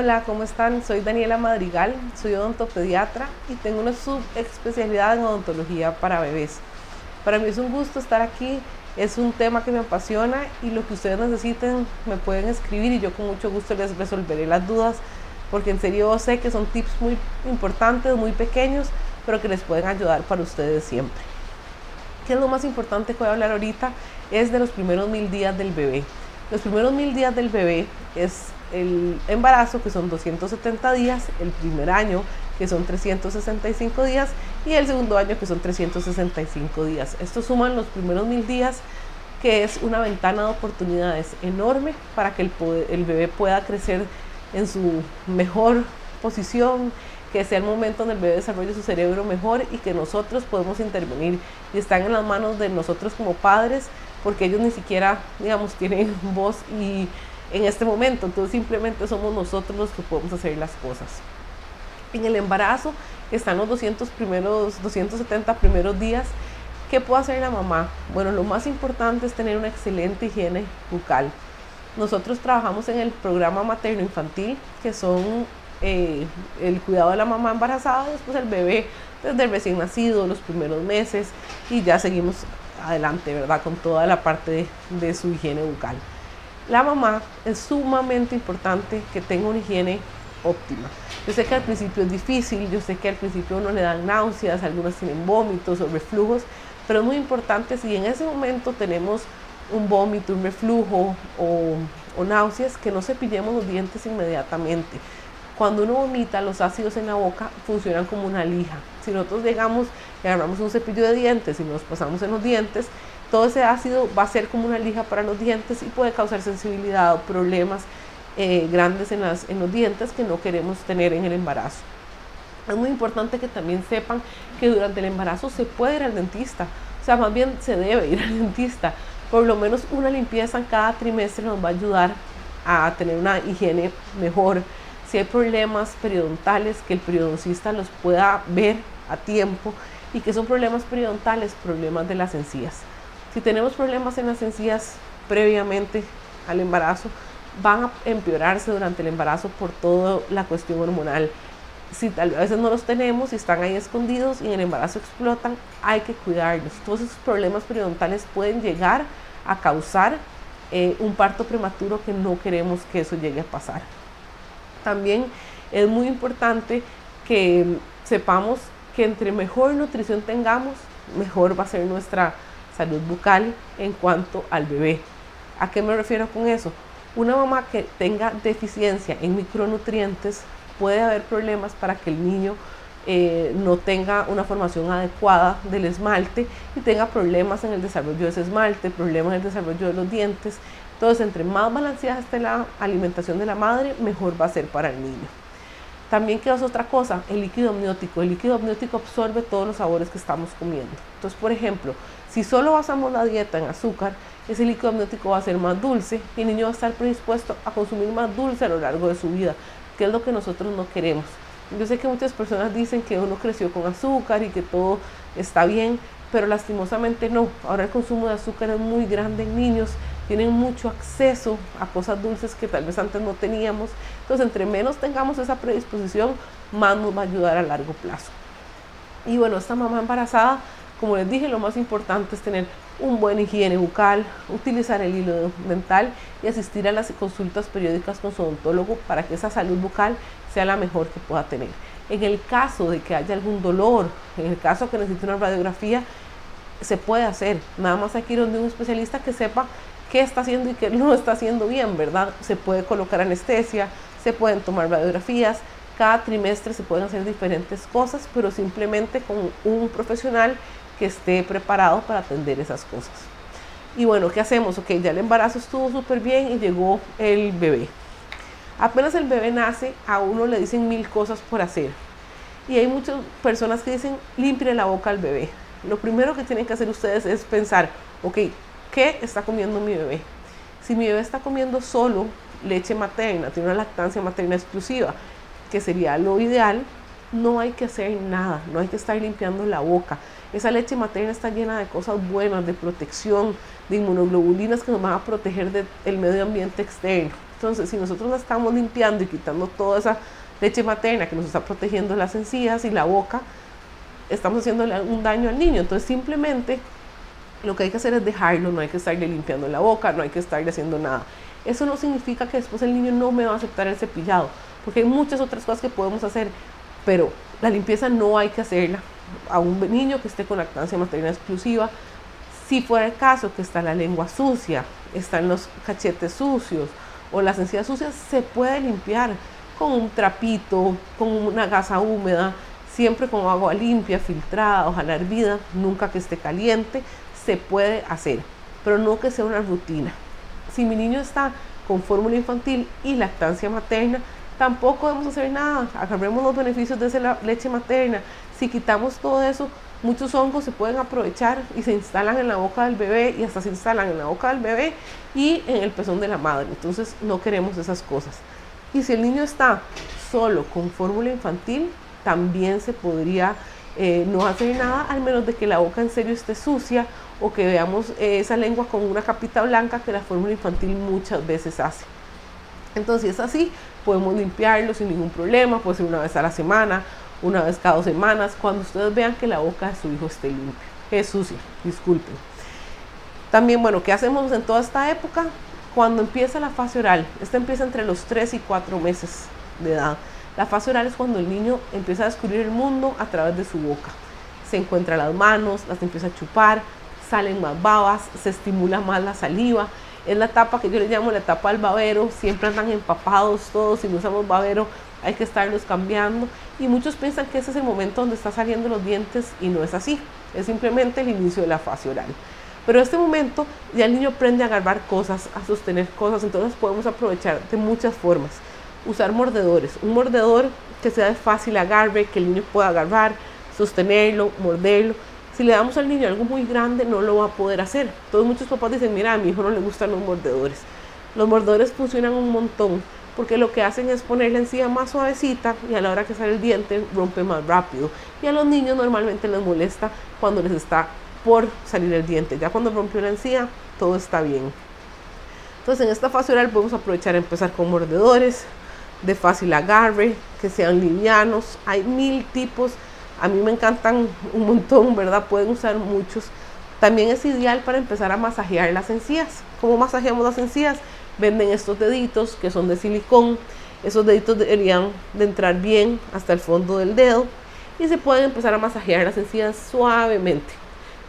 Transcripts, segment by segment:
Hola, ¿cómo están? Soy Daniela Madrigal, soy odontopediatra y tengo una subespecialidad en odontología para bebés. Para mí es un gusto estar aquí, es un tema que me apasiona y lo que ustedes necesiten me pueden escribir y yo con mucho gusto les resolveré las dudas porque en serio sé que son tips muy importantes, muy pequeños, pero que les pueden ayudar para ustedes siempre. ¿Qué es lo más importante que voy a hablar ahorita? Es de los primeros mil días del bebé. Los primeros mil días del bebé es el embarazo, que son 270 días, el primer año, que son 365 días, y el segundo año, que son 365 días. Esto suman los primeros mil días, que es una ventana de oportunidades enorme para que el, bebé pueda crecer en su mejor posición, que sea el momento donde el bebé desarrolle su cerebro mejor y que nosotros podemos intervenir. Y están en las manos de nosotros como padres, porque ellos ni siquiera, digamos, tienen voz y en este momento. Entonces simplemente somos nosotros los que podemos hacer las cosas. En el embarazo están los 200 primeros, 270 primeros días. ¿Qué puede hacer la mamá? Bueno, lo más importante es tener una excelente higiene bucal. Nosotros trabajamos en el programa materno infantil, que son eh, el cuidado de la mamá embarazada, después el bebé desde el recién nacido, los primeros meses, y ya seguimos adelante, ¿verdad? Con toda la parte de, de su higiene bucal. La mamá es sumamente importante que tenga una higiene óptima. Yo sé que al principio es difícil, yo sé que al principio uno le dan náuseas, algunas tienen vómitos o reflujos, pero es muy importante si en ese momento tenemos un vómito, un reflujo o, o náuseas, que no cepillemos los dientes inmediatamente. Cuando uno vomita, los ácidos en la boca funcionan como una lija. Si nosotros llegamos y agarramos un cepillo de dientes y nos pasamos en los dientes, todo ese ácido va a ser como una lija para los dientes y puede causar sensibilidad o problemas eh, grandes en, en los dientes que no queremos tener en el embarazo. Es muy importante que también sepan que durante el embarazo se puede ir al dentista, o sea, más bien se debe ir al dentista. Por lo menos una limpieza en cada trimestre nos va a ayudar a tener una higiene mejor. Si hay problemas periodontales, que el periodoncista los pueda ver a tiempo y que son problemas periodontales, problemas de las encías. Si tenemos problemas en las encías previamente al embarazo, van a empeorarse durante el embarazo por toda la cuestión hormonal. Si tal vez no los tenemos y están ahí escondidos y en el embarazo explotan, hay que cuidarlos. Todos esos problemas periodontales pueden llegar a causar eh, un parto prematuro que no queremos que eso llegue a pasar. También es muy importante que sepamos que entre mejor nutrición tengamos, mejor va a ser nuestra salud bucal en cuanto al bebé. ¿A qué me refiero con eso? Una mamá que tenga deficiencia en micronutrientes puede haber problemas para que el niño eh, no tenga una formación adecuada del esmalte y tenga problemas en el desarrollo de ese esmalte, problemas en el desarrollo de los dientes. Entonces, entre más balanceada esté la alimentación de la madre, mejor va a ser para el niño. También, ¿qué es otra cosa? El líquido amniótico. El líquido amniótico absorbe todos los sabores que estamos comiendo. Entonces, por ejemplo, si solo basamos la dieta en azúcar, ese líquido amniótico va a ser más dulce y el niño va a estar predispuesto a consumir más dulce a lo largo de su vida, que es lo que nosotros no queremos. Yo sé que muchas personas dicen que uno creció con azúcar y que todo está bien, pero lastimosamente no. Ahora el consumo de azúcar es muy grande en niños tienen mucho acceso a cosas dulces que tal vez antes no teníamos. Entonces, entre menos tengamos esa predisposición, más nos va a ayudar a largo plazo. Y bueno, esta mamá embarazada, como les dije, lo más importante es tener un buen higiene bucal, utilizar el hilo dental y asistir a las consultas periódicas con su odontólogo para que esa salud bucal sea la mejor que pueda tener. En el caso de que haya algún dolor, en el caso que necesite una radiografía, se puede hacer. Nada más ir donde un especialista que sepa qué está haciendo y qué no está haciendo bien, ¿verdad? Se puede colocar anestesia, se pueden tomar radiografías, cada trimestre se pueden hacer diferentes cosas, pero simplemente con un profesional que esté preparado para atender esas cosas. Y bueno, ¿qué hacemos? Ok, ya el embarazo estuvo súper bien y llegó el bebé. Apenas el bebé nace, a uno le dicen mil cosas por hacer. Y hay muchas personas que dicen, limpie la boca al bebé. Lo primero que tienen que hacer ustedes es pensar, ok, ¿Qué está comiendo mi bebé? Si mi bebé está comiendo solo leche materna, tiene una lactancia materna exclusiva, que sería lo ideal, no hay que hacer nada, no hay que estar limpiando la boca. Esa leche materna está llena de cosas buenas, de protección, de inmunoglobulinas que nos van a proteger del medio ambiente externo. Entonces, si nosotros la estamos limpiando y quitando toda esa leche materna que nos está protegiendo las encías y la boca, estamos haciéndole un daño al niño. Entonces, simplemente lo que hay que hacer es dejarlo, no hay que estarle limpiando la boca, no hay que estarle haciendo nada. Eso no significa que después el niño no me va a aceptar el cepillado, porque hay muchas otras cosas que podemos hacer, pero la limpieza no hay que hacerla a un niño que esté con lactancia materna exclusiva. Si fuera el caso que está la lengua sucia, están los cachetes sucios o las encías sucias, se puede limpiar con un trapito, con una gasa húmeda, siempre con agua limpia, filtrada, ojalá hervida, nunca que esté caliente, se puede hacer, pero no que sea una rutina. Si mi niño está con fórmula infantil y lactancia materna, tampoco debemos hacer nada. Agarremos los beneficios de esa leche materna. Si quitamos todo eso, muchos hongos se pueden aprovechar y se instalan en la boca del bebé y hasta se instalan en la boca del bebé y en el pezón de la madre. Entonces no queremos esas cosas. Y si el niño está solo con fórmula infantil, también se podría eh, no hacer nada, al menos de que la boca en serio esté sucia o que veamos eh, esa lengua con una capita blanca que la fórmula infantil muchas veces hace. Entonces, si es así, podemos limpiarlo sin ningún problema, puede ser una vez a la semana, una vez cada dos semanas, cuando ustedes vean que la boca de su hijo esté limpia, es sucia, disculpen. También, bueno, ¿qué hacemos en toda esta época? Cuando empieza la fase oral, esta empieza entre los 3 y 4 meses de edad. La fase oral es cuando el niño empieza a descubrir el mundo a través de su boca. Se encuentra las manos, las empieza a chupar, salen más babas, se estimula más la saliva. Es la etapa que yo le llamo la etapa del babero, siempre andan empapados todos, si no usamos babero hay que estarlos cambiando. Y muchos piensan que ese es el momento donde está saliendo los dientes y no es así, es simplemente el inicio de la fase oral. Pero en este momento ya el niño aprende a agarrar cosas, a sostener cosas, entonces podemos aprovechar de muchas formas usar mordedores. Un mordedor que sea de fácil agarre, que el niño pueda agarrar, sostenerlo, morderlo. Si le damos al niño algo muy grande, no lo va a poder hacer. Todos muchos papás dicen, mira, a mi hijo no le gustan los mordedores. Los mordedores funcionan un montón porque lo que hacen es ponerle encima más suavecita y a la hora que sale el diente rompe más rápido. Y a los niños normalmente les molesta cuando les está por salir el diente. Ya cuando rompió la encía, todo está bien. Entonces en esta fase oral podemos aprovechar a empezar con mordedores, de fácil agarre, que sean livianos. Hay mil tipos. A mí me encantan un montón, ¿verdad? Pueden usar muchos. También es ideal para empezar a masajear las encías. ¿Cómo masajeamos las encías? Venden estos deditos que son de silicón. Esos deditos deberían de entrar bien hasta el fondo del dedo y se pueden empezar a masajear las encías suavemente,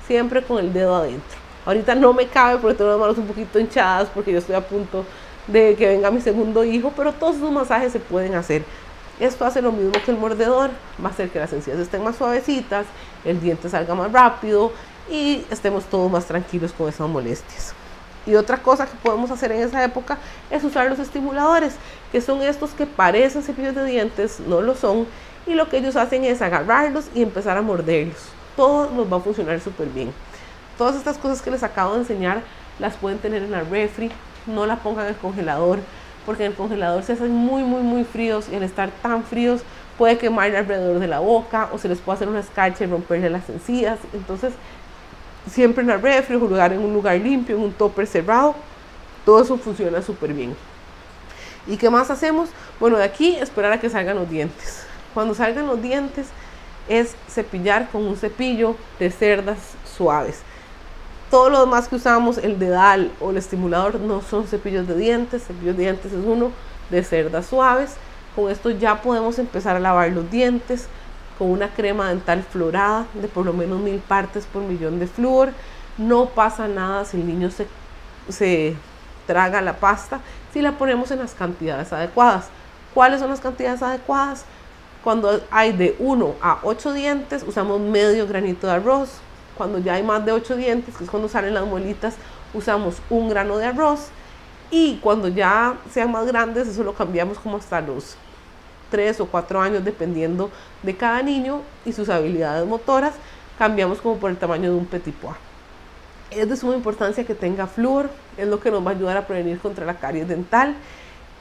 siempre con el dedo adentro. Ahorita no me cabe porque tengo las manos un poquito hinchadas porque yo estoy a punto de que venga mi segundo hijo, pero todos esos masajes se pueden hacer. Esto hace lo mismo que el mordedor, va a hacer que las encías estén más suavecitas, el diente salga más rápido y estemos todos más tranquilos con esas molestias. Y otra cosa que podemos hacer en esa época es usar los estimuladores, que son estos que parecen cepillos de dientes, no lo son, y lo que ellos hacen es agarrarlos y empezar a morderlos. Todo nos va a funcionar súper bien. Todas estas cosas que les acabo de enseñar las pueden tener en la refri no la pongan en el congelador, porque en el congelador se hacen muy, muy, muy fríos y al estar tan fríos puede quemar alrededor de la boca o se les puede hacer una escarcha y romperle las encías. Entonces, siempre en el refri, lugar en un lugar limpio, en un topper cerrado, todo eso funciona súper bien. ¿Y qué más hacemos? Bueno, de aquí esperar a que salgan los dientes. Cuando salgan los dientes es cepillar con un cepillo de cerdas suaves. Todo lo demás que usamos, el dedal o el estimulador, no son cepillos de dientes. Cepillos de dientes es uno de cerdas suaves. Con esto ya podemos empezar a lavar los dientes con una crema dental florada de por lo menos mil partes por millón de flúor. No pasa nada si el niño se, se traga la pasta si la ponemos en las cantidades adecuadas. ¿Cuáles son las cantidades adecuadas? Cuando hay de 1 a 8 dientes, usamos medio granito de arroz, cuando ya hay más de 8 dientes, que es cuando salen las muelitas, usamos un grano de arroz. Y cuando ya sean más grandes, eso lo cambiamos como hasta los 3 o 4 años, dependiendo de cada niño y sus habilidades motoras, cambiamos como por el tamaño de un petit pois. Es de suma importancia que tenga flúor, es lo que nos va a ayudar a prevenir contra la caries dental.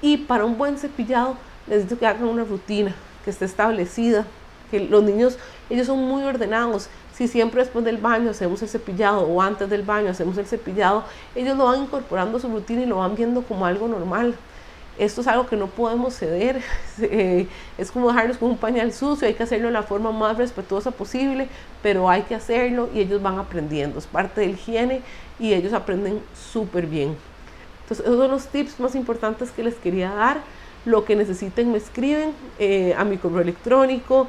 Y para un buen cepillado, necesito que hagan una rutina que esté establecida, que los niños, ellos son muy ordenados, si siempre después del baño hacemos el cepillado o antes del baño hacemos el cepillado, ellos lo van incorporando a su rutina y lo van viendo como algo normal. esto es algo que no podemos ceder, eh, es como dejarlos con un pañal sucio, hay que hacerlo de la forma más respetuosa posible, pero hay que hacerlo y ellos van aprendiendo, es parte del higiene y ellos aprenden súper bien. Entonces, esos son los tips más importantes que les quería dar. Lo que necesiten me escriben eh, a mi correo electrónico,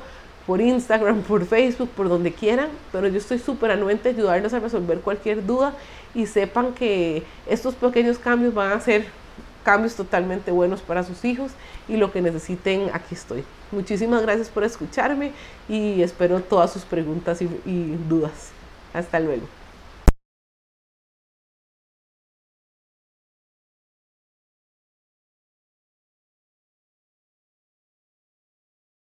por Instagram, por Facebook, por donde quieran, pero yo estoy súper anuente a a resolver cualquier duda y sepan que estos pequeños cambios van a ser cambios totalmente buenos para sus hijos y lo que necesiten, aquí estoy. Muchísimas gracias por escucharme y espero todas sus preguntas y, y dudas. Hasta luego.